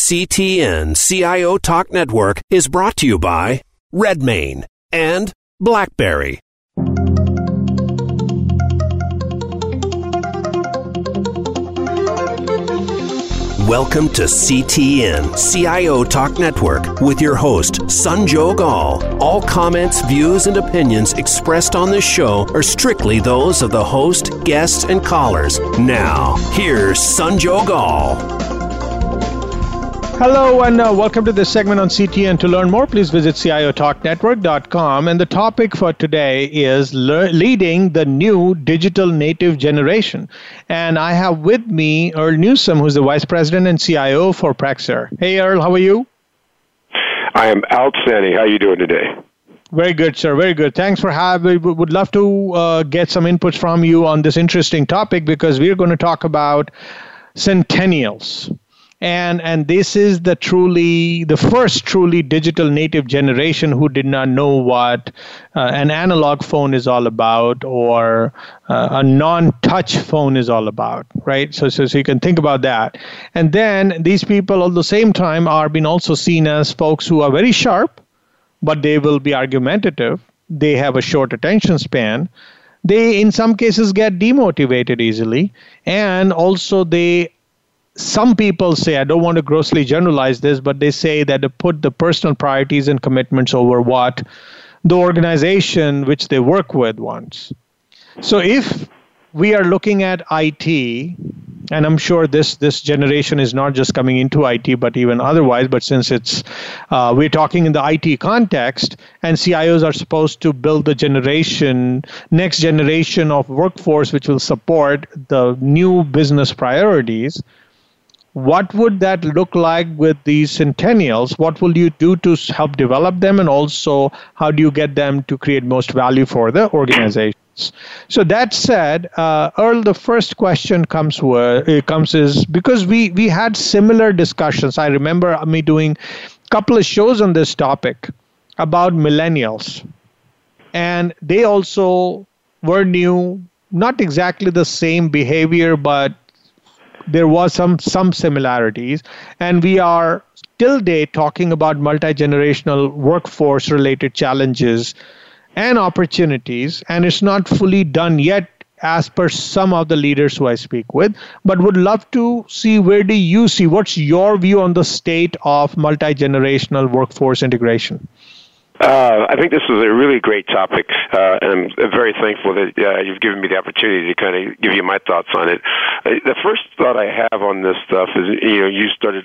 CTN CIO Talk Network is brought to you by Redmane and BlackBerry. Welcome to CTN CIO Talk Network with your host, Sanjog Aul. All comments, views, and opinions expressed on this show are strictly those of the host, guests, and callers. Now, here's Sanjog Aul. Hello and uh, welcome to this segment on CTN. To learn more, please visit CIOTalkNetwork.com. And the topic for today is le- leading the new digital native generation. And I have with me Earl Newsome, who's the Vice President and CIO for Praxair. Hey, Earl, how are you? I am outstanding. How are you doing today? Very good, sir. Very good. Thanks for having. We would love to uh, get some inputs from you on this interesting topic because we're going to talk about centennials and and this is the truly the first truly digital native generation who did not know what uh, an analog phone is all about or uh, a non-touch phone is all about right? So, so so you can think about that. And then these people at the same time are being also seen as folks who are very sharp but they will be argumentative. They have a short attention span. They in some cases get demotivated easily. And also they some people say, I don't want to grossly generalize this, but they say that to put the personal priorities and commitments over what the organization which they work with wants. So if we are looking at IT, and I'm sure this this generation is not just coming into IT, but even otherwise. But since it's uh, we're talking in the IT context, and CIOs are supposed to build the generation next generation of workforce which will support the new business priorities what would that look like with these centennials? What will you do to help develop them, and also how do you get them to create most value for the organizations? So that said, uh, Earl, the first question comes it comes is because we we had similar discussions. I remember me doing a couple of shows on this topic about millennials, and they also were new, not exactly the same behavior, but there was some some similarities and we are till date talking about multi-generational workforce related challenges and opportunities and it's not fully done yet as per some of the leaders who I speak with, but would love to see where do you see what's your view on the state of multi generational workforce integration? Uh, I think this is a really great topic, uh, and I'm very thankful that uh, you've given me the opportunity to kind of give you my thoughts on it. Uh, the first thought I have on this stuff is, you know, you started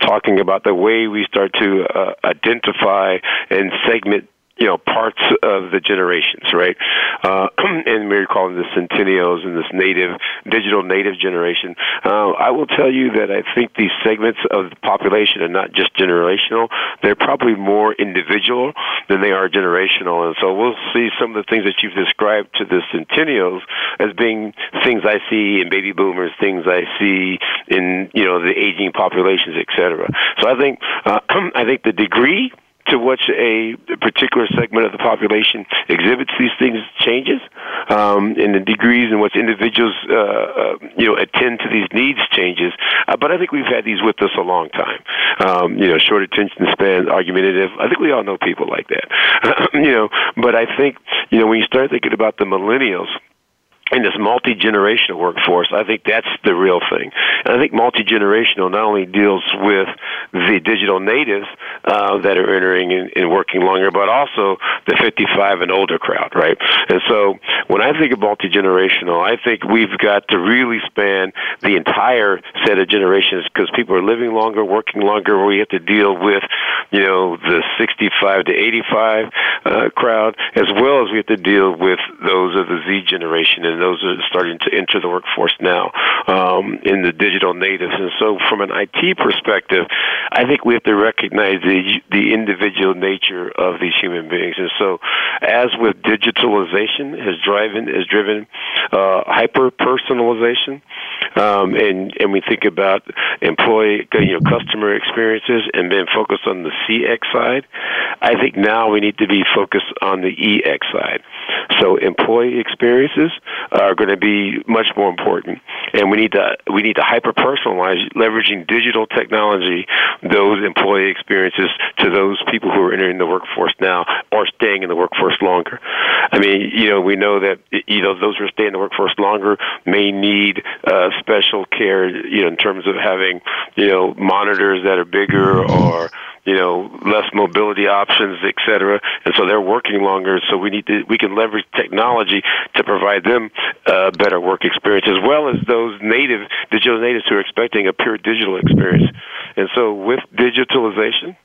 talking about the way we start to uh, identify and segment you know parts of the generations, right? Uh, and we're calling this centennials and this native digital native generation. Uh, I will tell you that I think these segments of the population are not just generational; they're probably more individual than they are generational. And so we'll see some of the things that you've described to the centennials as being things I see in baby boomers, things I see in you know the aging populations, et cetera. So I think uh, I think the degree to which a particular segment of the population exhibits these things changes, um, and the degrees in which individuals, uh, uh, you know, attend to these needs changes. Uh, but I think we've had these with us a long time. Um, you know, short attention span, argumentative. I think we all know people like that. you know, but I think you know when you start thinking about the millennials in this multi generational workforce, I think that's the real thing. And I think multi generational not only deals with the digital natives uh, that are entering and, and working longer, but also the 55 and older crowd, right? And so when I think of multi generational, I think we've got to really span the entire set of generations because people are living longer, working longer. We have to deal with, you know, the 65 to 85 uh, crowd, as well as we have to deal with those of the Z generation and those are starting to enter the workforce now um, in the digital natives. And so, from an IT perspective, I think we have to recognize the the individual nature of these human beings. And so, as with digitalization has driven has driven uh, hyper personalization, um, and and we think about employee you know customer experiences and then focus on the CX side. I think now we need to be focused on the EX side. So employee experiences are going to be much more important, and we need to we need to hyper personalize, leveraging digital technology, those employee experiences to those people who are entering the workforce now or staying in the workforce longer. I mean, you know, we know that you know those who are staying in the workforce longer may need uh, special care, you know, in terms of having you know monitors that are bigger or you know, less mobility options, et cetera. And so they're working longer. So we need to, we can leverage technology to provide them a better work experience, as well as those native digital natives who are expecting a pure digital experience. And so with digitalization,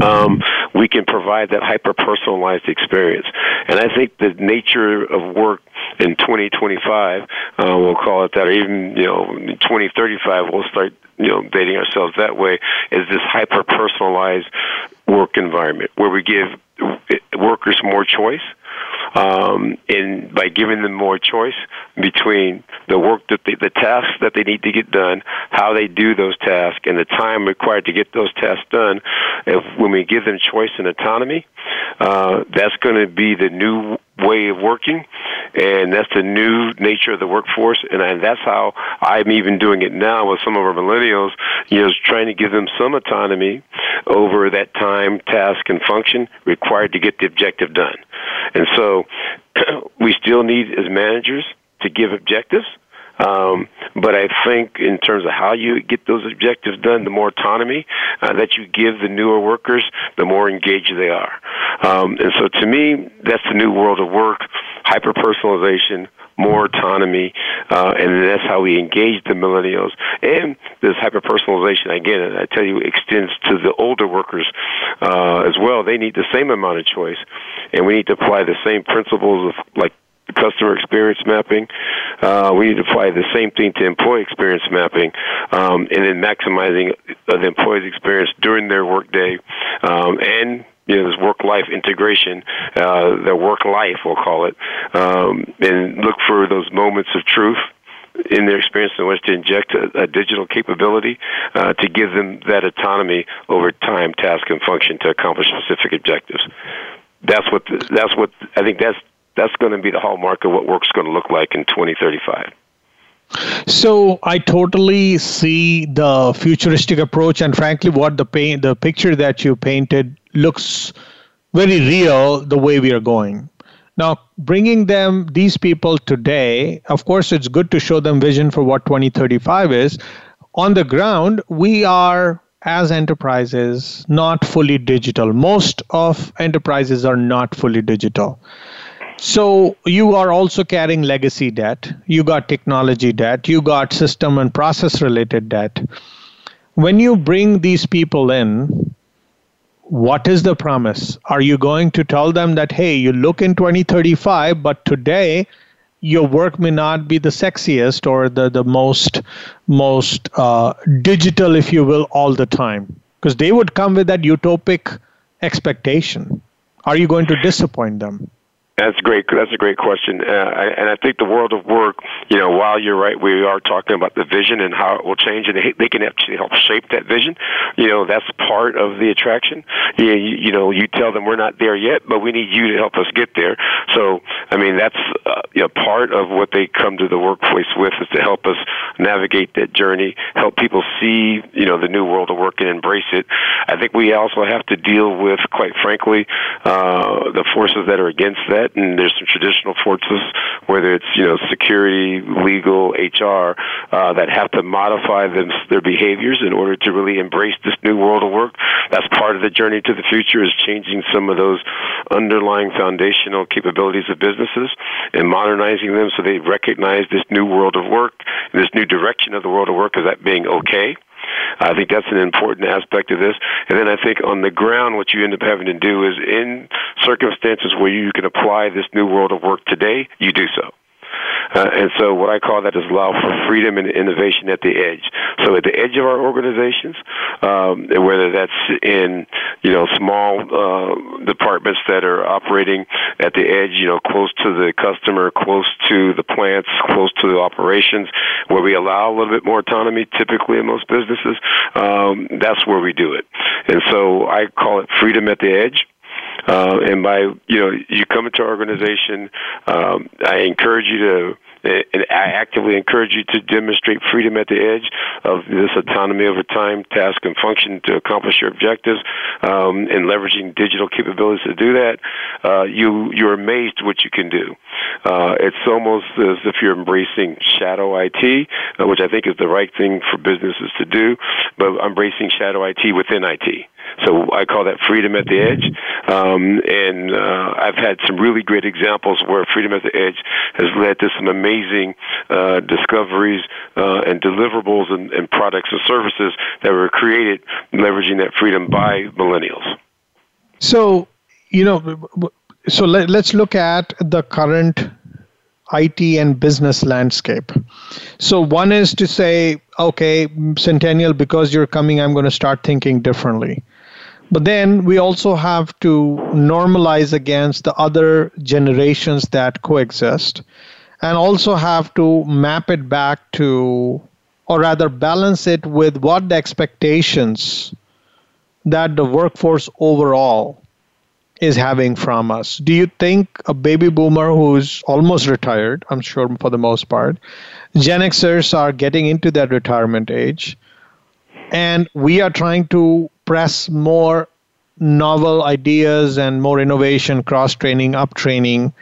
um, we can provide that hyper personalized experience. And I think the nature of work in 2025, uh, we'll call it that, or even you know 2035, we'll start you know dating ourselves that way. Is this hyper personalized work environment where we give workers more choice? um, and by giving them more choice between the work that they, the tasks that they need to get done, how they do those tasks, and the time required to get those tasks done. If when we give them choice and autonomy, uh, that's going to be the new way of working, and that's the new nature of the workforce. And that's how I'm even doing it now with some of our millennials. You know, trying to give them some autonomy over that time, task, and function required to get the objective done. And so, we still need as managers to give objectives um, but I think in terms of how you get those objectives done, the more autonomy uh, that you give the newer workers, the more engaged they are. Um, and so to me, that's the new world of work, hyper personalization, more autonomy, uh, and that's how we engage the millennials. And this hyper personalization, again, I tell you, extends to the older workers uh, as well. They need the same amount of choice, and we need to apply the same principles of like customer experience mapping. Uh, we need to apply the same thing to employee experience mapping, um, and then maximizing the employee's experience during their workday, um, and you know, this work-life integration, uh, their work-life, we'll call it, um, and look for those moments of truth in their experience in which to inject a, a digital capability uh, to give them that autonomy over time, task, and function to accomplish specific objectives. That's what the, that's what I think that's that's going to be the hallmark of what work's going to look like in 2035. So I totally see the futuristic approach, and frankly, what the paint, the picture that you painted looks very real. The way we are going now, bringing them these people today, of course, it's good to show them vision for what 2035 is. On the ground, we are as enterprises not fully digital. Most of enterprises are not fully digital. So you are also carrying legacy debt. You got technology debt. You got system and process related debt. When you bring these people in, what is the promise? Are you going to tell them that, hey, you look in 2035, but today your work may not be the sexiest or the, the most most uh, digital, if you will, all the time? Because they would come with that utopic expectation. Are you going to disappoint them? That's great. That's a great question, uh, and I think the world of work. You know, while you're right, we are talking about the vision and how it will change, and they, can actually help shape that vision. You know, that's part of the attraction. You, you, you know, you tell them we're not there yet, but we need you to help us get there. So, I mean, that's uh, you know part of what they come to the workplace with is to help us navigate that journey, help people see you know the new world of work and embrace it. I think we also have to deal with, quite frankly, uh, the forces that are against that and there's some traditional forces, whether it's you know security, legal, HR, uh, that have to modify them, their behaviors in order to really embrace this new world of work. That's part of the journey to the future is changing some of those underlying foundational capabilities of businesses and modernizing them so they recognize this new world of work, this new direction of the world of work as that being okay. I think that's an important aspect of this. And then I think on the ground, what you end up having to do is in circumstances where you can apply this new world of work today, you do so. Uh, and so what I call that is allow for freedom and innovation at the edge. So at the edge of our organizations, um, whether that's in you know small uh, departments that are operating at the edge, you know, close to the customer, close to the plants, close to the operations, where we allow a little bit more autonomy, typically in most businesses, um, that's where we do it. And so I call it freedom at the edge. Uh, and by you know you come into our organization, um, I encourage you to and I actively encourage you to demonstrate freedom at the edge of this autonomy over time, task, and function to accomplish your objectives, um, and leveraging digital capabilities to do that. Uh, you you're amazed what you can do. Uh, it's almost as if you're embracing shadow IT, uh, which I think is the right thing for businesses to do, but embracing shadow IT within IT. So I call that freedom at the edge. Um, and uh, I've had some really great examples where freedom at the edge has led to some amazing uh, discoveries uh, and deliverables and, and products and services that were created leveraging that freedom by millennials. So, you know, so let, let's look at the current IT and business landscape. So, one is to say, okay, Centennial, because you're coming, I'm going to start thinking differently. But then we also have to normalize against the other generations that coexist and also have to map it back to, or rather balance it with what the expectations that the workforce overall is having from us. Do you think a baby boomer who's almost retired, I'm sure for the most part, Gen Xers are getting into that retirement age, and we are trying to press more novel ideas and more innovation, cross training, up training,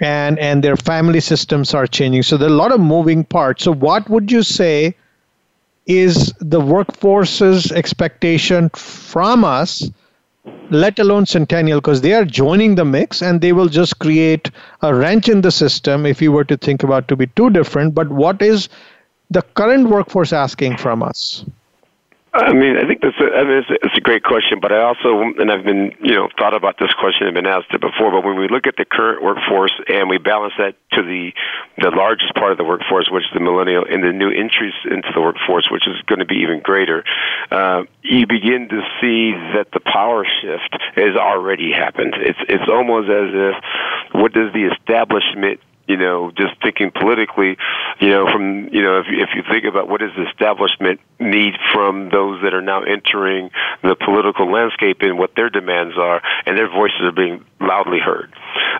and and their family systems are changing. So there are a lot of moving parts. So what would you say is the workforce's expectation from us? let alone Centennial, because they are joining the mix and they will just create a wrench in the system if you were to think about to be too different. But what is the current workforce asking from us? I mean, I think that's a, I mean, it's, a, it's a great question, but I also, and I've been, you know, thought about this question and been asked it before. But when we look at the current workforce and we balance that to the the largest part of the workforce, which is the millennial, and the new entries into the workforce, which is going to be even greater, uh, you begin to see that the power shift has already happened. It's it's almost as if what does the establishment you know, just thinking politically, you know, from, you know, if, if you think about what does the establishment need from those that are now entering the political landscape and what their demands are, and their voices are being loudly heard.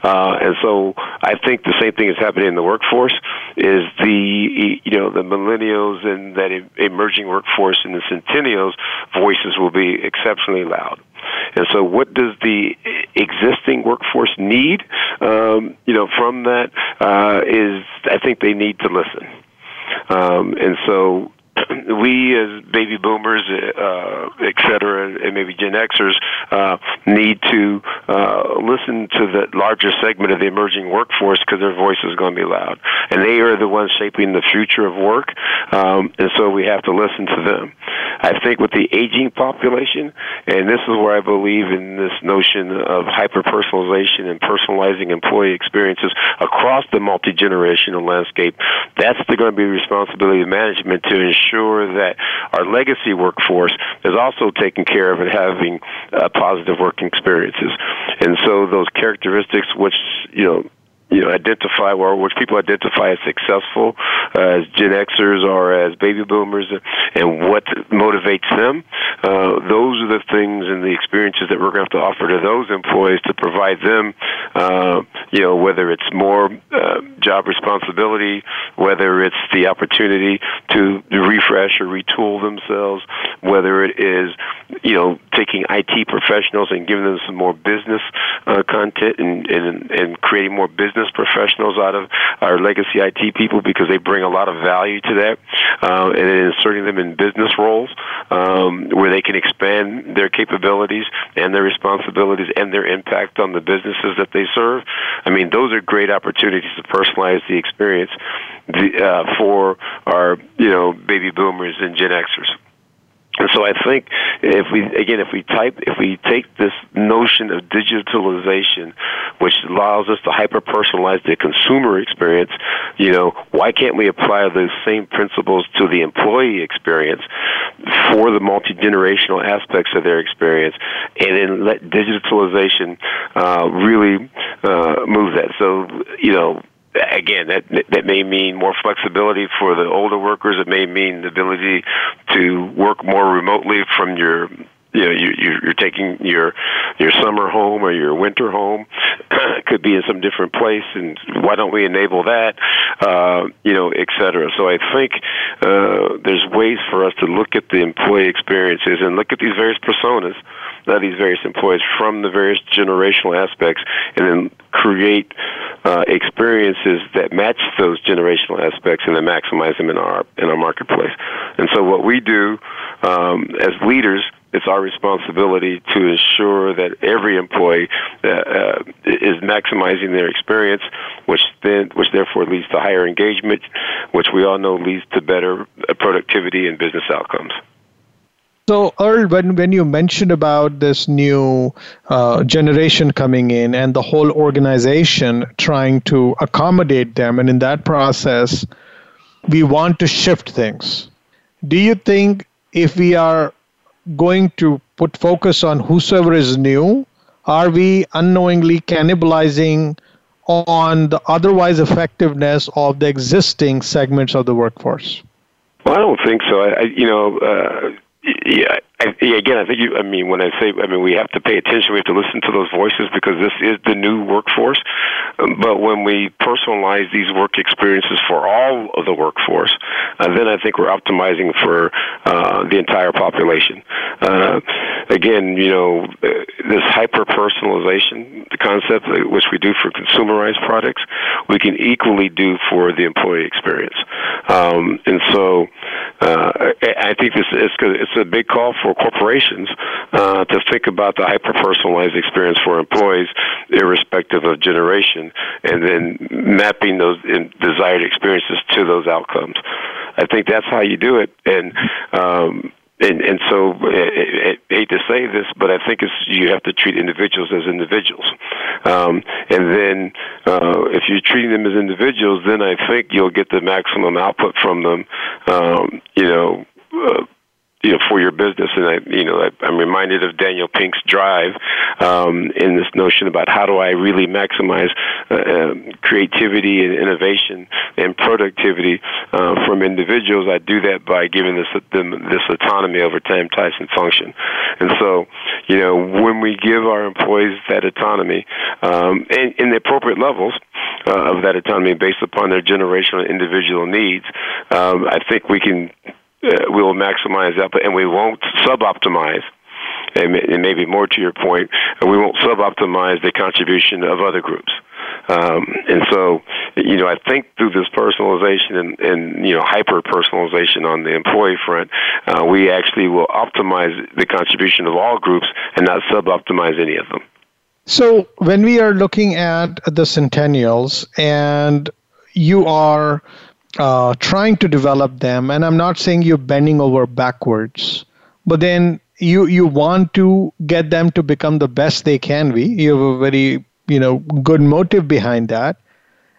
Uh, and so I think the same thing is happening in the workforce is the, you know, the millennials and that emerging workforce and the centennials voices will be exceptionally loud. And so, what does the existing workforce need? Um, you know, from that uh, is I think they need to listen. Um, and so, we as baby boomers, uh, et cetera, and maybe Gen Xers uh, need to uh, listen to the larger segment of the emerging workforce because their voice is going to be loud, and they are the ones shaping the future of work, um, and so we have to listen to them. I think with the aging population, and this is where I believe in this notion of hyper personalization and personalizing employee experiences across the multi generational landscape. That's going to be the responsibility of management to ensure ensure that our legacy workforce is also taken care of and having uh, positive working experiences. And so those characteristics, which you know you know, identify or which people identify as successful uh, as Gen Xers or as baby boomers, and what motivates them. Uh, those are the things and the experiences that we're going to have to offer to those employees to provide them, uh, you know, whether it's more uh, job responsibility, whether it's the opportunity to refresh or retool themselves, whether it is, you know, taking IT professionals and giving them some more business uh, content and, and and creating more business professionals out of our legacy IT people because they bring a lot of value to that, uh, and then inserting them in business roles um, where they can expand their capabilities and their responsibilities and their impact on the businesses that they serve. I mean, those are great opportunities to personalize the experience uh, for our you know baby boomers and Gen Xers. And so I think if we again if we type if we take this notion of digitalization, which allows us to hyper personalize the consumer experience, you know, why can't we apply those same principles to the employee experience for the multi generational aspects of their experience, and then let digitalization uh, really uh, move that. So you know again, that that may mean more flexibility for the older workers. It may mean the ability to work more remotely from your you know you you're taking your your summer home or your winter home could be in some different place and why don't we enable that uh you know et cetera so i think uh there's ways for us to look at the employee experiences and look at these various personas these various employees from the various generational aspects and then create uh, experiences that match those generational aspects and then maximize them in our in our marketplace. And so what we do um, as leaders it's our responsibility to ensure that every employee uh, uh, is maximizing their experience, which then, which therefore leads to higher engagement, which we all know leads to better productivity and business outcomes. So, Earl, when, when you mentioned about this new uh, generation coming in and the whole organization trying to accommodate them, and in that process, we want to shift things. Do you think if we are going to put focus on whosoever is new, are we unknowingly cannibalizing on the otherwise effectiveness of the existing segments of the workforce? Well, I don't think so. I, I you know, uh, yeah, I, again, I think you. I mean, when I say, I mean, we have to pay attention. We have to listen to those voices because this is the new workforce. But when we personalize these work experiences for all of the workforce, uh, then I think we're optimizing for uh, the entire population. Uh, again, you know, uh, this hyper personalization, concept which we do for consumerized products, we can equally do for the employee experience. Um, and so, uh, I think this is it's a big call for for corporations uh, to think about the hyper personalized experience for employees, irrespective of generation, and then mapping those desired experiences to those outcomes. I think that's how you do it, and um, and and so I, I hate to say this, but I think it's you have to treat individuals as individuals, um, and then uh, if you're treating them as individuals, then I think you'll get the maximum output from them. Um, you know. Uh, you know, for your business. And I, you know, I, am reminded of Daniel Pink's drive um, in this notion about how do I really maximize uh, um, creativity and innovation and productivity uh, from individuals. I do that by giving this them this autonomy over time, types, and function. And so, you know, when we give our employees that autonomy um, and in the appropriate levels uh, of that autonomy based upon their generational individual needs, um, I think we can uh, we will maximize that, and we won't sub-optimize. And, maybe more to your point, we won't sub-optimize the contribution of other groups. Um, and so, you know, I think through this personalization and, and you know hyper personalization on the employee front, uh, we actually will optimize the contribution of all groups and not sub-optimize any of them. So, when we are looking at the centennials, and you are uh, trying to develop them and i'm not saying you're bending over backwards but then you you want to get them to become the best they can be. You have a very you know good motive behind that.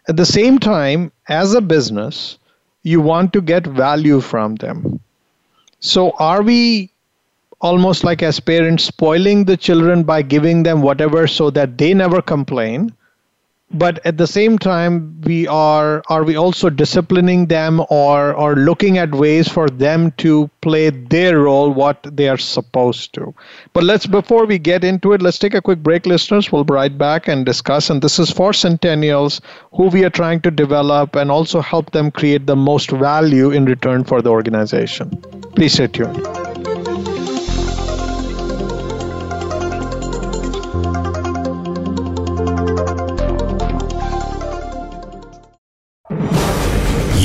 At the same time as a business you want to get value from them. So are we almost like as parents spoiling the children by giving them whatever so that they never complain but at the same time we are are we also disciplining them or or looking at ways for them to play their role what they are supposed to? But let's before we get into it let's take a quick break listeners. We'll be right back and discuss. And this is for centennials who we are trying to develop and also help them create the most value in return for the organization. Please stay tuned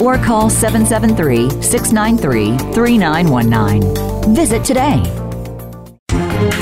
or call 773 693 3919. Visit today.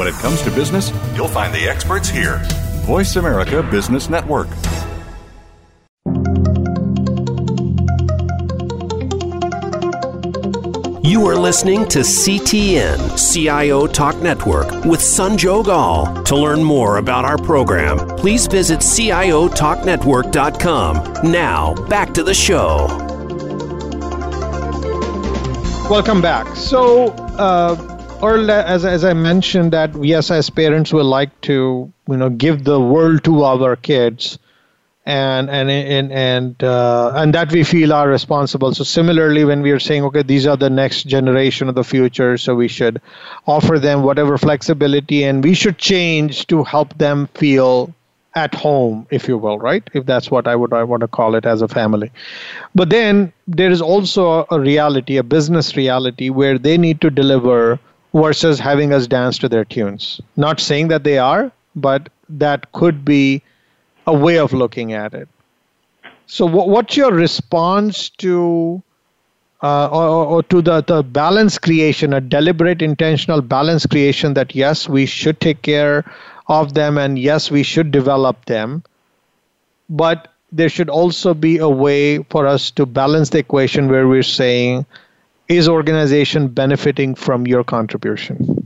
When it comes to business, you'll find the experts here. Voice America Business Network. You are listening to CTN CIO Talk Network with Sanjog Aul. To learn more about our program, please visit CIOTalkNetwork.com. Now, back to the show. Welcome back. So, uh, or as, as I mentioned that yes, as parents we like to you know give the world to our kids, and and and and uh, and that we feel are responsible. So similarly, when we are saying okay, these are the next generation of the future, so we should offer them whatever flexibility, and we should change to help them feel at home, if you will, right? If that's what I would I want to call it as a family. But then there is also a reality, a business reality, where they need to deliver versus having us dance to their tunes. Not saying that they are, but that could be a way of looking at it. So, what's your response to uh, or, or, to the, the balance creation, a deliberate, intentional balance creation that yes, we should take care of them and yes, we should develop them, but there should also be a way for us to balance the equation where we're saying is organization benefiting from your contribution?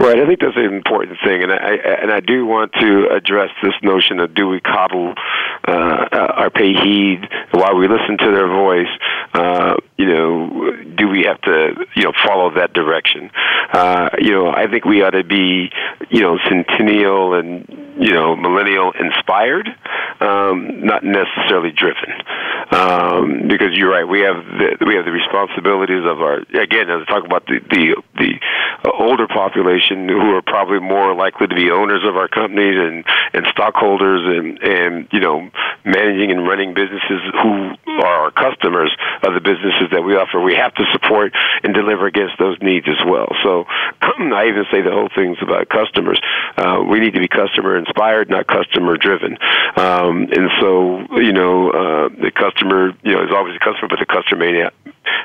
Right, I think that's an important thing, and I and I do want to address this notion of do we coddle uh, or pay heed while we listen to their voice? Uh, you know, do we have to you know follow that direction? Uh, you know, I think we ought to be you know centennial and you know millennial inspired, um, not necessarily driven, um, because you're right. We have the, we have the responsibilities of our again as I talk about the the, the older population who are probably more likely to be owners of our companies and and stockholders and and you know managing and running businesses who are our customers of the businesses that we offer. We have to support and deliver against those needs as well. So I even say the whole thing's about customers. Uh, we need to be customer inspired, not customer driven. Um, and so you know uh, the customer you know is always a customer, but the customer may not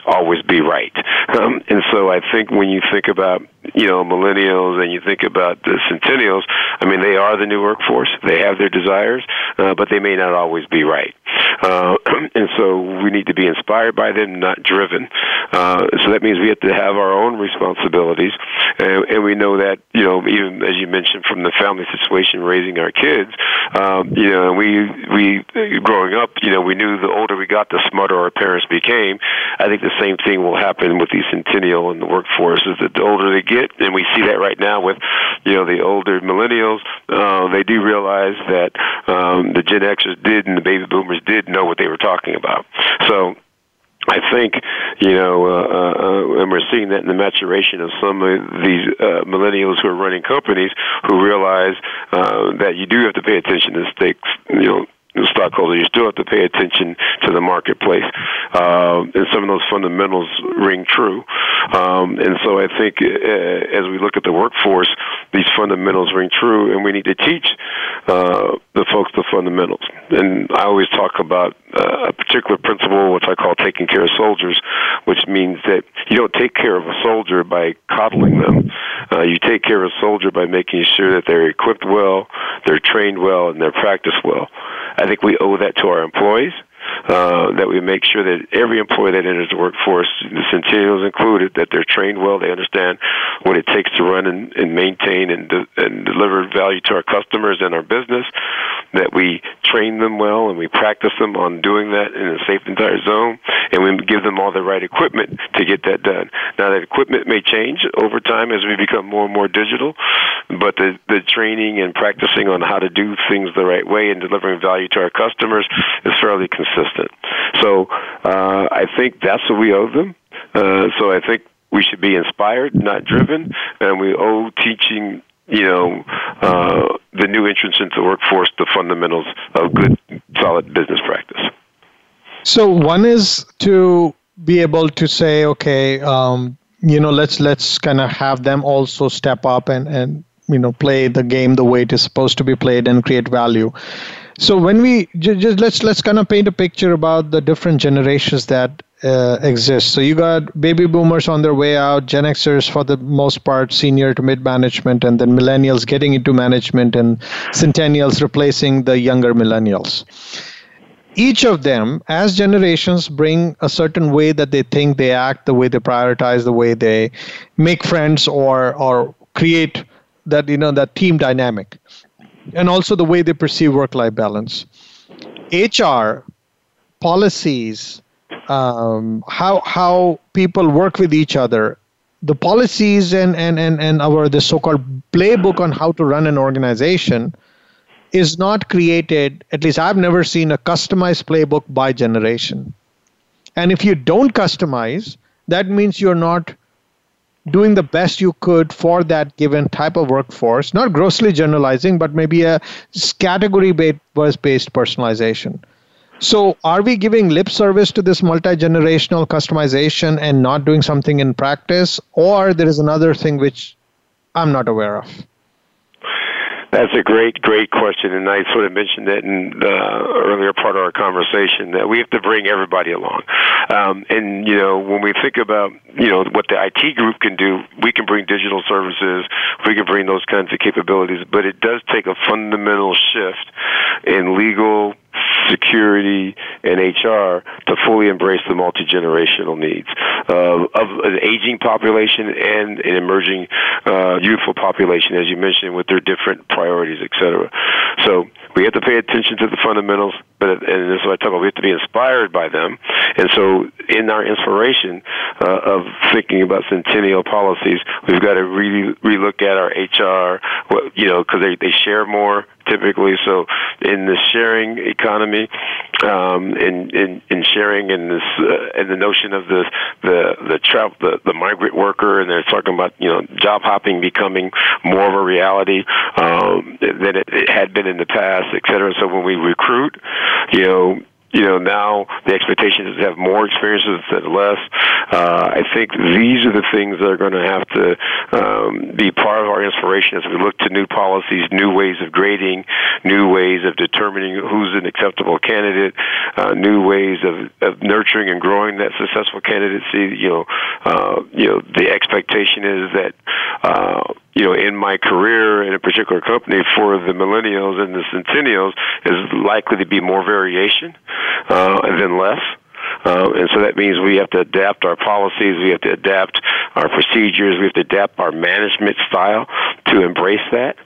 always be right. Um, and so I think when you think about you know millennials and you think about the centennials, I mean they are the new workforce. They have their desires, uh, but they may not always be right. Uh, and so we need to be inspired by them, not driven. Uh, so that means we have to have our own responsibilities, and, and we know that you know even as you mentioned from the family situation, raising our kids. Um, you know, we we growing up, you know, we knew the older we got, the smarter our parents became. I think the same thing will happen with the centennial and the workforce. Is that the older they get, and we see that right now with you know the older millennials, uh, they do realize that um, the Gen Xers did and the baby boomers did know what they were talking about. So I think, you know, uh, uh, and we're seeing that in the maturation of some of these uh, millennials who are running companies who realize uh, that you do have to pay attention to stakes, you know, stockholder, you still have to pay attention to the marketplace. uh, and some of those fundamentals ring true. Um, and so I think uh, as we look at the workforce, these fundamentals ring true, and we need to teach uh, the folks the fundamentals. And I always talk about uh, a particular principle, which I call taking care of soldiers, which means that you don't take care of a soldier by coddling them. Uh, you take care of a soldier by making sure that they're equipped well, they're trained well, and they're practiced well. I think we owe that to our employees uh, that we make sure that every employee that enters the workforce, the centennials included, that they're trained well, they understand what it takes to run and, and maintain and, de- and deliver value to our customers and our business, that we train them well and we practice them on doing that in a safe entire zone, and we give them all the right equipment to get that done. Now, that equipment may change over time as we become more and more digital, but the, the training and practicing on how to do things the right way and delivering value to our customers is fairly consistent. So uh, I think that's what we owe them. Uh, so I think we should be inspired, not driven, and we owe teaching you know, uh, the new entrants into the workforce, the fundamentals of good, solid business practice. So one is to be able to say, okay, um, you know, let's let's kind of have them also step up and and you know play the game the way it is supposed to be played and create value. So when we just, let's let's kind of paint a picture about the different generations that uh, exist. So you got baby boomers on their way out, Gen Xers for the most part, senior to mid management, and then millennials getting into management, and centennials replacing the younger millennials. Each of them, as generations, bring a certain way that they think, they act, the way they prioritize, the way they make friends, or or create that you know that team dynamic and also the way they perceive work life balance. HR, policies, um, how, how people work with each other, the policies and, and, and, and our the so-called playbook on how to run an organization is not created at least i've never seen a customized playbook by generation and if you don't customize that means you're not doing the best you could for that given type of workforce, not grossly generalizing, but maybe a category based personalization. So, are we giving lip service to this multi generational customization and not doing something in practice, or there is another thing which I'm not aware of? That's a great, great question, and I sort of mentioned it in the earlier part of our conversation that we have to bring everybody along. Um, and you know, when we think about you know what the IT group can do, we can bring digital services, we can bring those kinds of capabilities, but it does take a fundamental shift in legal security, and HR to fully embrace the multi generational needs uh, of an aging population and an emerging uh, youthful population, as you mentioned, with their different priorities, et cetera. So we have to pay attention to the fundamentals, but and this is what I talk about. We have to be inspired by them, and so in our inspiration uh, of thinking about centennial policies, we've got to really relook at our HR, what, you know, because they they share more typically. So in the sharing economy, um, in, in in sharing in this uh, in the notion of the the the travel the, the migrant worker, and they're talking about you know job hopping becoming more of a reality um, than it, it had been in the past, et cetera. So when we recruit, you know you know, now the expectation is to have more experiences instead of less. Uh, I think these are the things that are going to have to um, be part of our inspiration as we look to new policies, new ways of grading, new ways of determining who's an acceptable candidate, uh, new ways of, of nurturing and growing that successful candidacy. You know, uh, you know, the expectation is that uh, you know, in my career in a particular company for the millennials and the centennials is likely to be more variation uh, than less. Uh, and so that means we have to adapt our policies, we have to adapt our procedures, we have to adapt our management style to embrace that.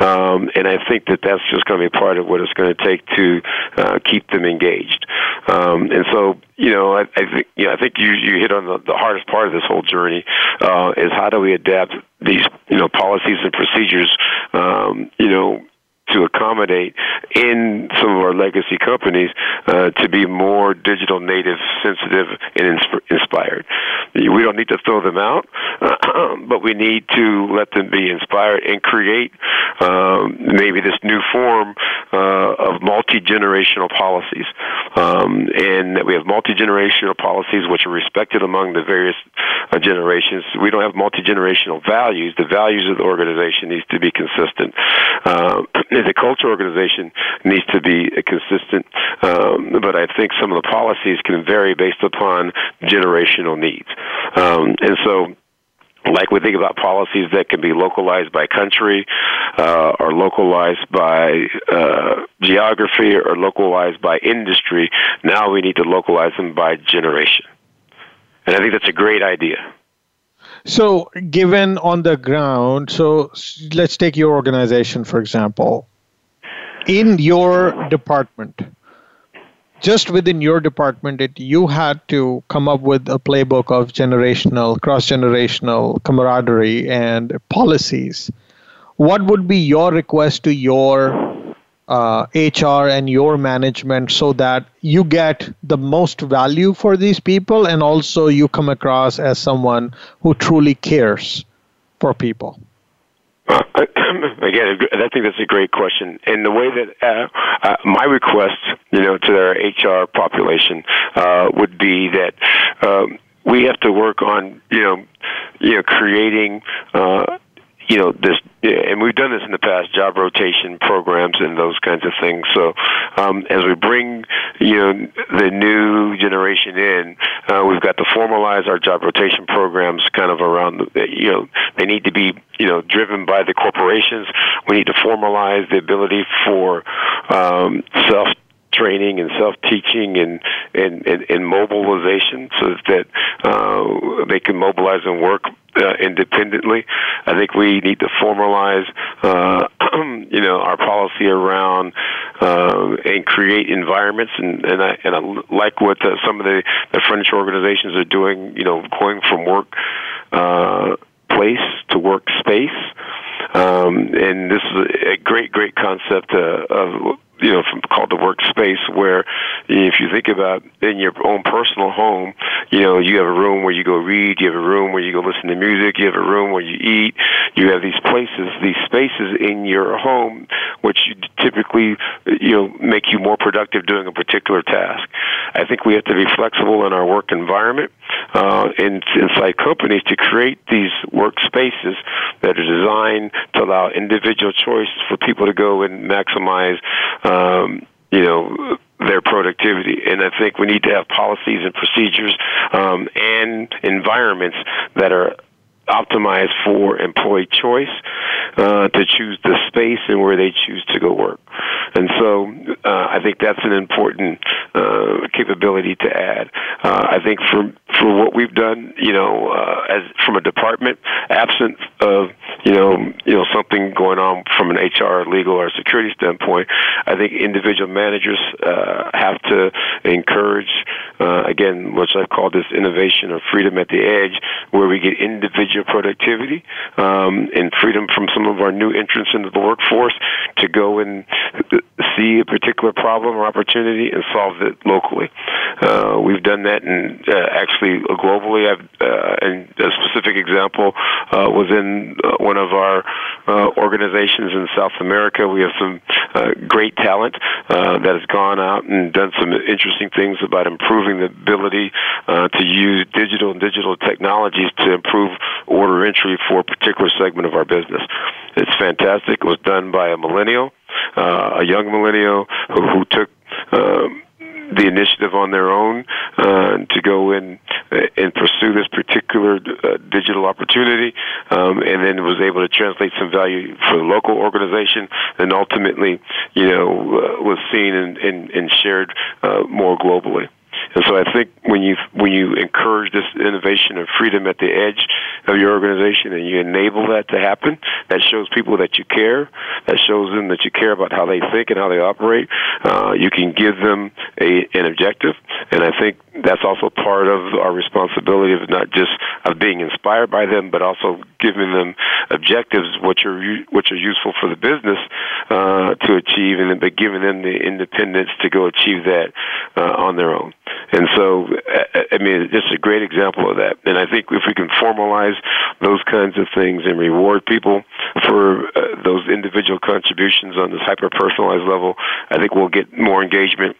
Um, and I think that that's just going to be part of what it's going to take to uh, keep them engaged. Um, and so, you know, I, I think you know, I think you you hit on the, the hardest part of this whole journey uh, is how do we adapt these you know policies and procedures, um, you know, to accommodate in some of our legacy companies uh, to be more digital native, sensitive, and insp- inspired. We don't need to throw them out, but we need to let them be inspired and create um, maybe this new form uh, of multi generational policies. Um, and that we have multi generational policies which are respected among the various uh, generations. We don't have multi generational values. The values of the organization needs to be consistent. Uh, the culture organization needs to be consistent, um, but I think some of the policies can vary based upon generational needs. Um, and so like we think about policies that can be localized by country uh, or localized by uh, geography or localized by industry. Now we need to localize them by generation. And I think that's a great idea. So, given on the ground, so let's take your organization, for example. In your department, just within your department, it, you had to come up with a playbook of generational, cross generational camaraderie and policies. What would be your request to your uh, HR and your management so that you get the most value for these people and also you come across as someone who truly cares for people? Again, I think that's a great question. And the way that uh, uh, my request, you know, to our HR population uh, would be that um, we have to work on, you know, you know, creating. Uh, you know this and we've done this in the past job rotation programs and those kinds of things. So um, as we bring you know the new generation in uh, we've got to formalize our job rotation programs kind of around the, you know they need to be you know driven by the corporations. We need to formalize the ability for um, self training and self teaching and, and, and, and mobilization so that uh, they can mobilize and work uh, independently. I think we need to formalize, uh, you know, our policy around uh, and create environments. And and I and I like what uh, some of the, the French organizations are doing. You know, going from work uh, place to work space. Um, and this is a great, great concept uh, of you know, called the workspace, where if you think about in your own personal home, you know, you have a room where you go read, you have a room where you go listen to music, you have a room where you eat, you have these places, these spaces in your home, which you typically, you know, make you more productive doing a particular task. I think we have to be flexible in our work environment uh, in, inside companies to create these workspaces that are designed to allow individual choice for people to go and maximize. Uh, um, you know their productivity. And I think we need to have policies and procedures um, and environments that are optimized for employee choice uh, to choose the space and where they choose to go work. And so uh, I think that's an important uh, capability to add. Uh, I think for for what we've done, you know, uh, as from a department, absent of you know you know something going on from an HR, legal, or security standpoint, I think individual managers uh, have to encourage again, which I've called this innovation or freedom at the edge, where we get individual productivity um, and freedom from some of our new entrants into the workforce to go and see a particular problem or opportunity and solve it locally. Uh, we've done that, and uh, actually uh, globally. I've, uh, and a specific example uh, was in uh, one of our uh, organizations in South America. We have some uh, great talent uh, that has gone out and done some interesting things about improving the ability uh, to use digital and digital technologies to improve order entry for a particular segment of our business. It's fantastic. It was done by a millennial, uh, a young millennial who, who took. Um, the initiative on their own uh, to go in and pursue this particular uh, digital opportunity, um, and then was able to translate some value for the local organization, and ultimately, you know, uh, was seen and, and, and shared uh, more globally. And so I think when you when you encourage this innovation and freedom at the edge of your organization and you enable that to happen, that shows people that you care. That shows them that you care about how they think and how they operate. Uh, you can give them a, an objective, and I think that's also part of our responsibility of not just of being inspired by them, but also giving them objectives which are which are useful for the business uh, to achieve, and but giving them the independence to go achieve that uh, on their own. And so, I mean, it's a great example of that. And I think if we can formalize those kinds of things and reward people for uh, those individual contributions on this hyper personalized level, I think we'll get more engagement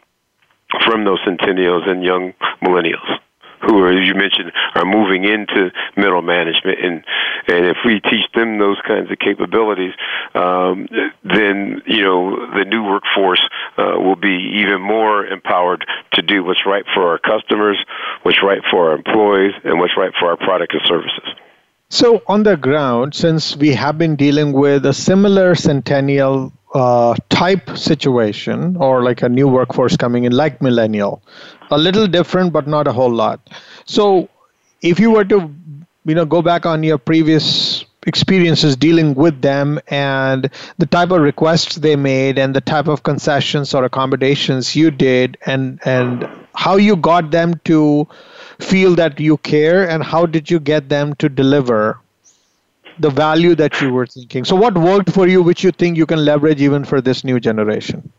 from those centennials and young millennials who, as you mentioned, are moving into middle management, and and if we teach them those kinds of capabilities, um, then you know the new workforce uh, will be even more empowered to do what's right for our customers, what's right for our employees, and what's right for our product and services. So, on the ground, since we have been dealing with a similar centennial uh, type situation or like a new workforce coming in like millennial a little different but not a whole lot so if you were to you know go back on your previous experiences dealing with them and the type of requests they made and the type of concessions or accommodations you did and and how you got them to feel that you care and how did you get them to deliver the value that you were thinking. So, what worked for you, which you think you can leverage even for this new generation?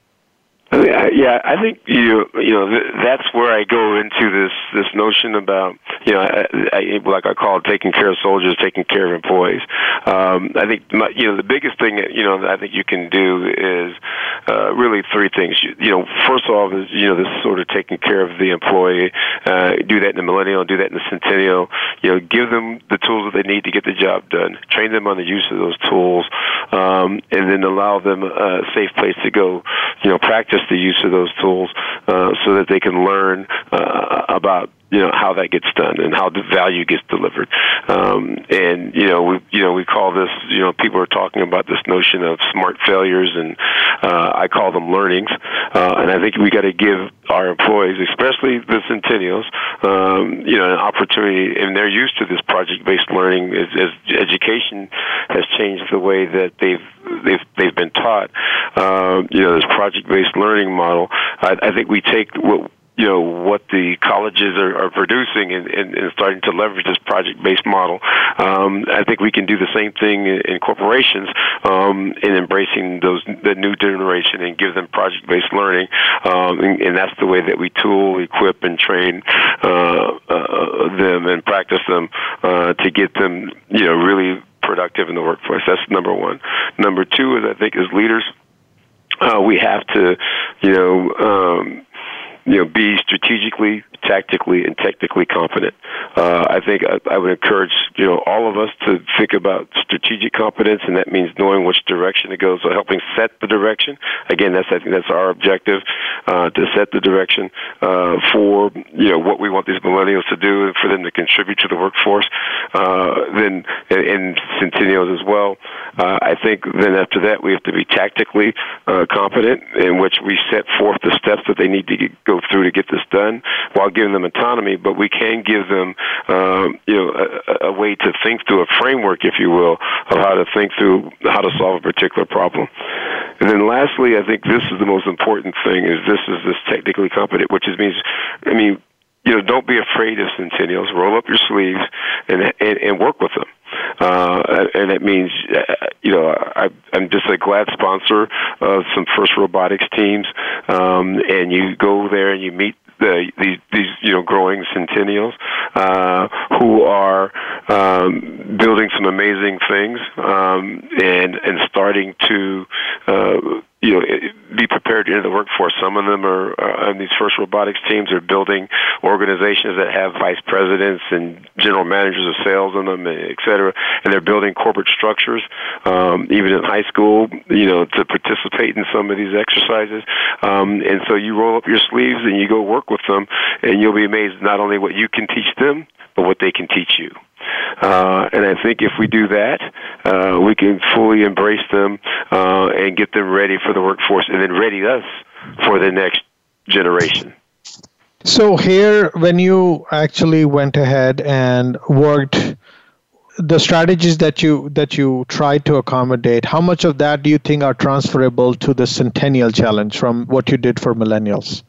Yeah, I think you you know that's where I go into this this notion about you know I, I, like I call it taking care of soldiers, taking care of employees. Um, I think my, you know the biggest thing that you know that I think you can do is uh, really three things. You, you know, first of all is you know this sort of taking care of the employee. Uh, do that in the millennial, do that in the centennial. You know, give them the tools that they need to get the job done. Train them on the use of those tools, um, and then allow them a safe place to go. You know, practice the use of those tools uh, so that they can learn uh, about you know how that gets done and how the value gets delivered. Um, and you know we you know we call this you know people are talking about this notion of smart failures and uh, I call them learnings. Uh, and I think we got to give our employees, especially the centennials, um, you know, an opportunity. And they're used to this project-based learning as, as education has changed the way that they've they've they've been taught. Um, you know, this project-based learning model. I, I think we take what you know what the colleges are, are producing and, and, and starting to leverage this project-based model. Um, I think we can do the same thing in, corporations um, in embracing those the new generation and give them project-based learning, um, and, and that's the way that we tool, equip, and train uh, uh, them and practice them uh, to get them you know really productive in the workforce. That's number one. Number two is I think as leaders. Uh, we have to, you know, um, you know, be strategically, tactically, and technically competent. Uh, I think I, I would encourage you know all of us to think about strategic competence, and that means knowing which direction it goes, So helping set the direction. Again, that's I think that's our objective uh, to set the direction uh, for you know what we want these millennials to do, and for them to contribute to the workforce. Uh, then in centennials as well. Uh, I think then after that we have to be tactically uh, competent, in which we set forth the steps that they need to go go through to get this done while giving them autonomy, but we can give them, um, you know, a, a way to think through a framework, if you will, of how to think through how to solve a particular problem. And then lastly, I think this is the most important thing: is this is this technically competent, which is means, I mean, you know, don't be afraid of centennials. Roll up your sleeves and and, and work with them. Uh, and it means, uh, you know, I, I'm just a glad sponsor of some FIRST Robotics teams, um, and you go there and you meet the, these, these you know growing centennials uh, who are um, building some amazing things um, and and starting to uh, you know, be prepared to enter the workforce. Some of them are uh, on these FIRST robotics teams are building organizations that have vice presidents and general managers of sales in them, et cetera, and they're building corporate structures, um, even in high school, you know, to participate in some of these exercises. Um, and so you roll up your sleeves and you go work with them, and you'll be amazed not only what you can teach them, but what they can teach you. Uh, and I think if we do that, uh, we can fully embrace them uh, and get them ready for the workforce and then ready us for the next generation. So here, when you actually went ahead and worked the strategies that you that you tried to accommodate how much of that do you think are transferable to the centennial challenge from what you did for millennials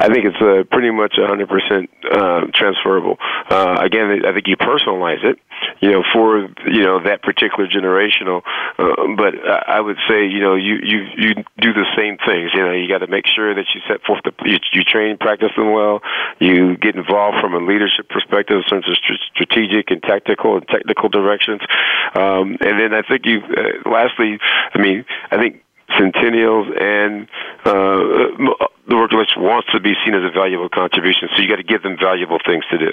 I think it's uh, pretty much 100% uh, transferable. Uh, again, I think you personalize it, you know, for you know that particular generational. Uh, but I would say, you know, you you you do the same things. You know, you got to make sure that you set forth the you, you train, practice them well. You get involved from a leadership perspective in terms of strategic and tactical and technical directions. Um, and then I think you, uh, lastly, I mean, I think centennials and uh, the workplace wants to be seen as a valuable contribution, so you got to give them valuable things to do.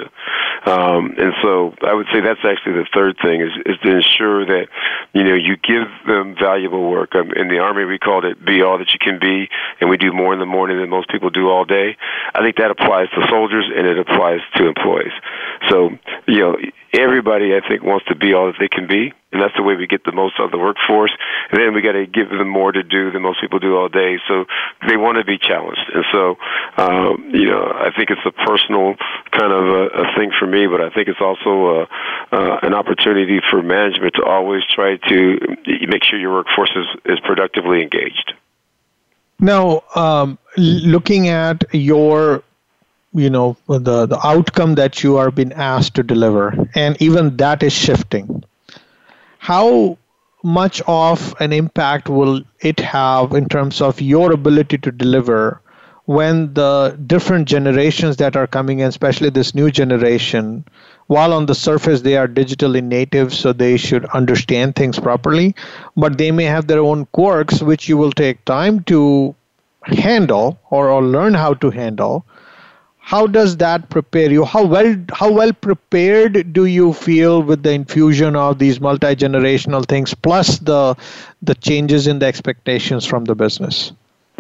Um, and so I would say that's actually the third thing is, is to ensure that you know you give them valuable work. Um, in the army, we called it "be all that you can be," and we do more in the morning than most people do all day. I think that applies to soldiers and it applies to employees. So you know everybody I think wants to be all that they can be, and that's the way we get the most out of the workforce. And then we got to give them more to do than most people do all day. So they want to be challenged, and so um, you know I think it's a personal kind of a, a thing for me, but I think it's also a, uh, an opportunity for management to always try to make sure your workforce is, is productively engaged. Now, um, looking at your you know the the outcome that you are being asked to deliver and even that is shifting how much of an impact will it have in terms of your ability to deliver when the different generations that are coming in especially this new generation while on the surface they are digitally native so they should understand things properly but they may have their own quirks which you will take time to handle or, or learn how to handle how does that prepare you how well how well prepared do you feel with the infusion of these multi-generational things plus the the changes in the expectations from the business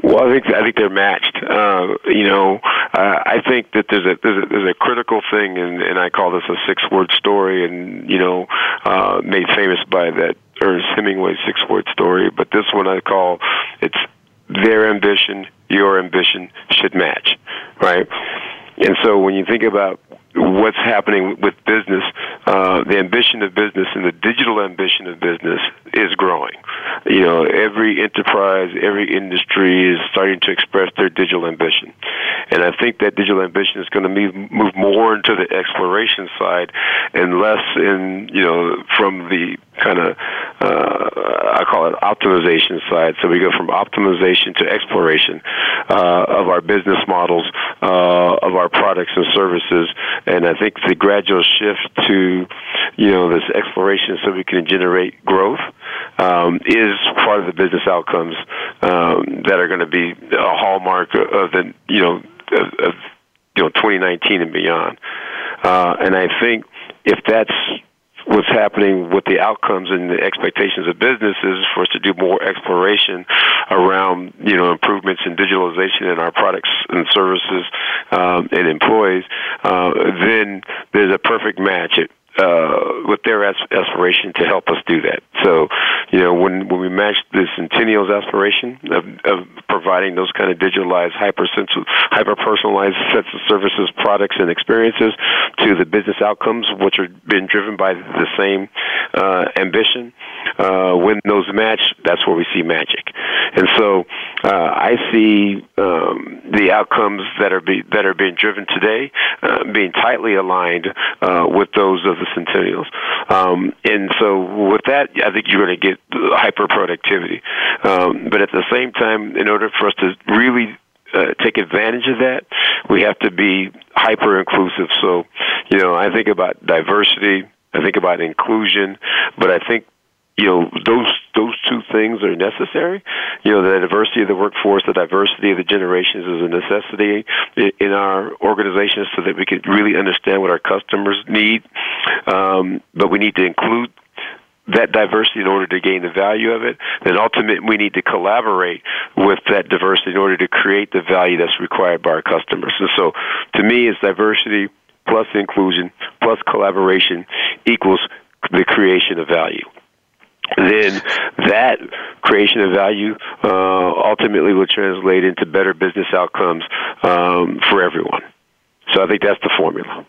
well, I think I think they're matched. Uh, you know, uh, I think that there's a, there's a there's a critical thing, and, and I call this a six-word story, and you know, uh, made famous by that Ernest Hemingway six-word story. But this one I call it's their ambition, your ambition should match, right? And so when you think about what's happening with business, uh, the ambition of business and the digital ambition of business is growing. You know, every enterprise, every industry is starting to express their digital ambition. And I think that digital ambition is going to move, move more into the exploration side and less in, you know, from the kind of, uh, I call it optimization side. So we go from optimization to exploration uh, of our business models, uh, of our products and services. And I think the gradual shift to, you know, this exploration so we can generate growth um, is part of the business outcomes um, that are going to be a hallmark of the, you know, of, of you know 2019 and beyond. Uh, and I think if that's what's happening with the outcomes and the expectations of businesses for us to do more exploration around you know improvements in digitalization in our products and services um, and employees, uh, then there's a perfect match. It uh, with their aspiration to help us do that. So, you know, when when we match the Centennials' aspiration of, of providing those kind of digitalized, hyper personalized sets of services, products, and experiences to the business outcomes, which are being driven by the same uh, ambition, uh, when those match, that's where we see magic. And so, uh, I see um, the outcomes that are be, that are being driven today uh, being tightly aligned uh, with those of the centennials. Um, and so with that, I think you're going to get hyper productivity. Um, but at the same time, in order for us to really uh, take advantage of that, we have to be hyper inclusive. So, you know, I think about diversity, I think about inclusion, but I think you know those those two things are necessary. You know, the diversity of the workforce, the diversity of the generations is a necessity in our organizations so that we can really understand what our customers need. Um, but we need to include that diversity in order to gain the value of it, then ultimately we need to collaborate with that diversity in order to create the value that's required by our customers. And so to me, it's diversity plus inclusion plus collaboration equals the creation of value. then that creation of value uh, ultimately will translate into better business outcomes um, for everyone. So I think that's the formula.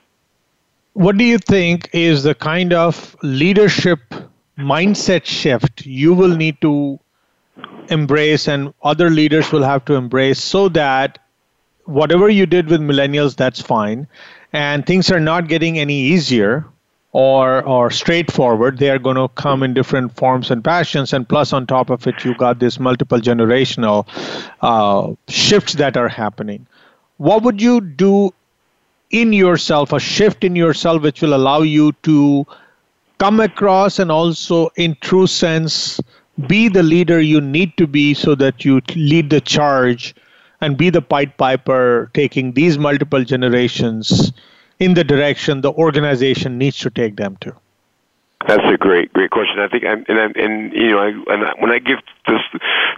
What do you think is the kind of leadership mindset shift you will need to embrace and other leaders will have to embrace so that whatever you did with millennials, that's fine, and things are not getting any easier or or straightforward. They are going to come in different forms and passions and plus on top of it you got this multiple generational uh, shifts that are happening. What would you do in yourself a shift in yourself which will allow you to come across and also in true sense be the leader you need to be so that you lead the charge and be the pied piper taking these multiple generations in the direction the organization needs to take them to? That's a great, great question. I think, I'm, and I'm, and you know, I, and I, when I give this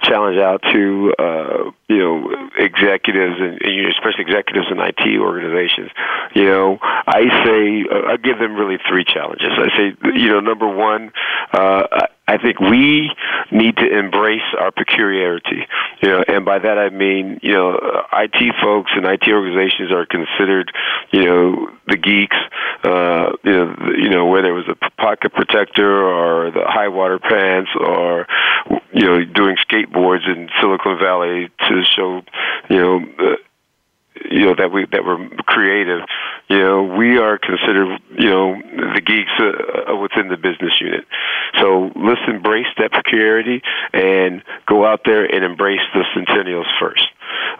challenge out to uh, you know executives and, and especially executives in IT organizations, you know, I say uh, I give them really three challenges. I say, you know, number one, uh, I think we need to embrace our peculiarity. You know, and by that I mean, you know, IT folks and IT organizations are considered, you know, the geeks. Uh, you know, you know, whether it was a pocket protector or the high water pants or, you know, doing skateboards in Silicon Valley to show, you know. Uh, you know that we that we're creative. You know, we are considered you know the geeks uh, within the business unit. So let's embrace that peculiarity and go out there and embrace the centennials first.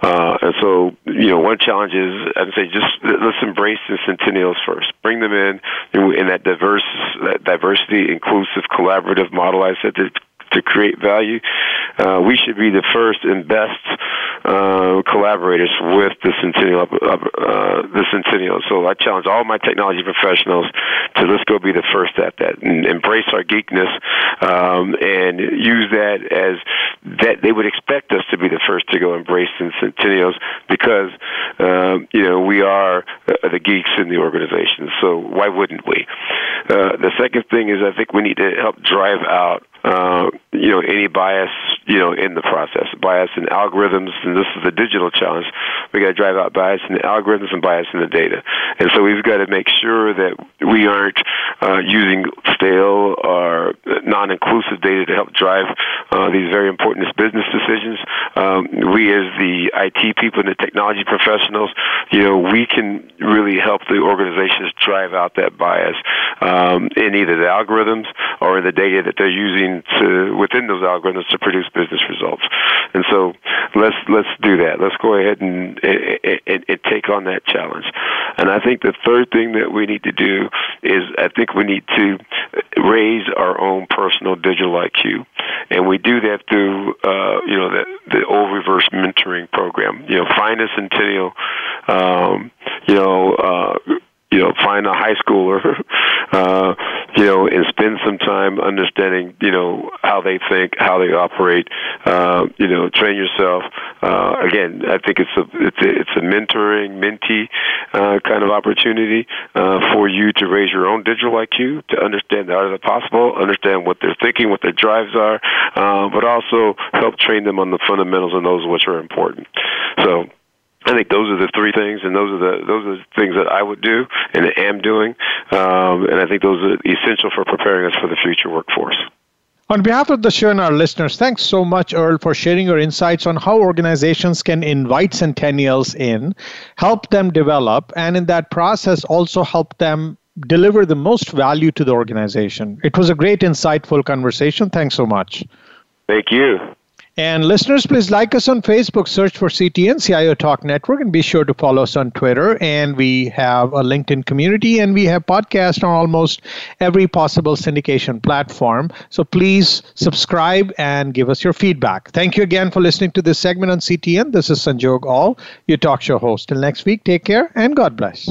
Uh, and so, you know, one challenge is I'd say just let's embrace the centennials first. Bring them in in that diverse, that diversity, inclusive, collaborative model I said to to create value. Uh, we should be the first and best uh, collaborators with the Centennial. Uh, the Centennial. So I challenge all my technology professionals to let's go be the first at that and embrace our geekness um, and use that as that they would expect us to be the first to go embrace the Centennials because um, you know we are uh, the geeks in the organization. So why wouldn't we? Uh, the second thing is I think we need to help drive out uh, you know any bias you know in the process. Bias in algorithms and this is the digital challenge. We got to drive out bias in the algorithms and bias in the data. And so we've got to make sure that we aren't uh, using stale or non-inclusive data to help drive uh, these very important business decisions. Um, we as the IT people and the technology professionals you know we can really help the organizations drive out that bias um, in either the algorithms or in the data that they're using to within those algorithms to produce business results. And so let's let's do that. Let's go ahead and, and, and, and take on that challenge. And I think the third thing that we need to do is I think we need to raise our own personal digital IQ, and we do that through uh, you know the the old reverse mentoring program. You know, find a centennial. Um, you know. Uh, you know, find a high schooler, uh, you know, and spend some time understanding, you know, how they think, how they operate. Uh, you know, train yourself. Uh, again, I think it's a it's a, it's a mentoring, mentee uh, kind of opportunity uh, for you to raise your own digital IQ, to understand the art of the possible, understand what they're thinking, what their drives are, uh, but also help train them on the fundamentals and those which are important. So I think those are the three things, and those are the those are the things that I would do and am doing, um, and I think those are essential for preparing us for the future workforce. On behalf of the show and our listeners, thanks so much, Earl, for sharing your insights on how organizations can invite centennials in, help them develop, and in that process also help them deliver the most value to the organization. It was a great, insightful conversation. Thanks so much. Thank you. And listeners, please like us on Facebook, search for CTN, CIO Talk Network, and be sure to follow us on Twitter. And we have a LinkedIn community and we have podcasts on almost every possible syndication platform. So please subscribe and give us your feedback. Thank you again for listening to this segment on CTN. This is Sanjog Aul, your talk show host. Till next week, take care and God bless.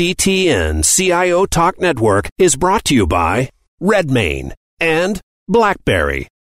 CTN CIO Talk Network is brought to you by Redmane and BlackBerry.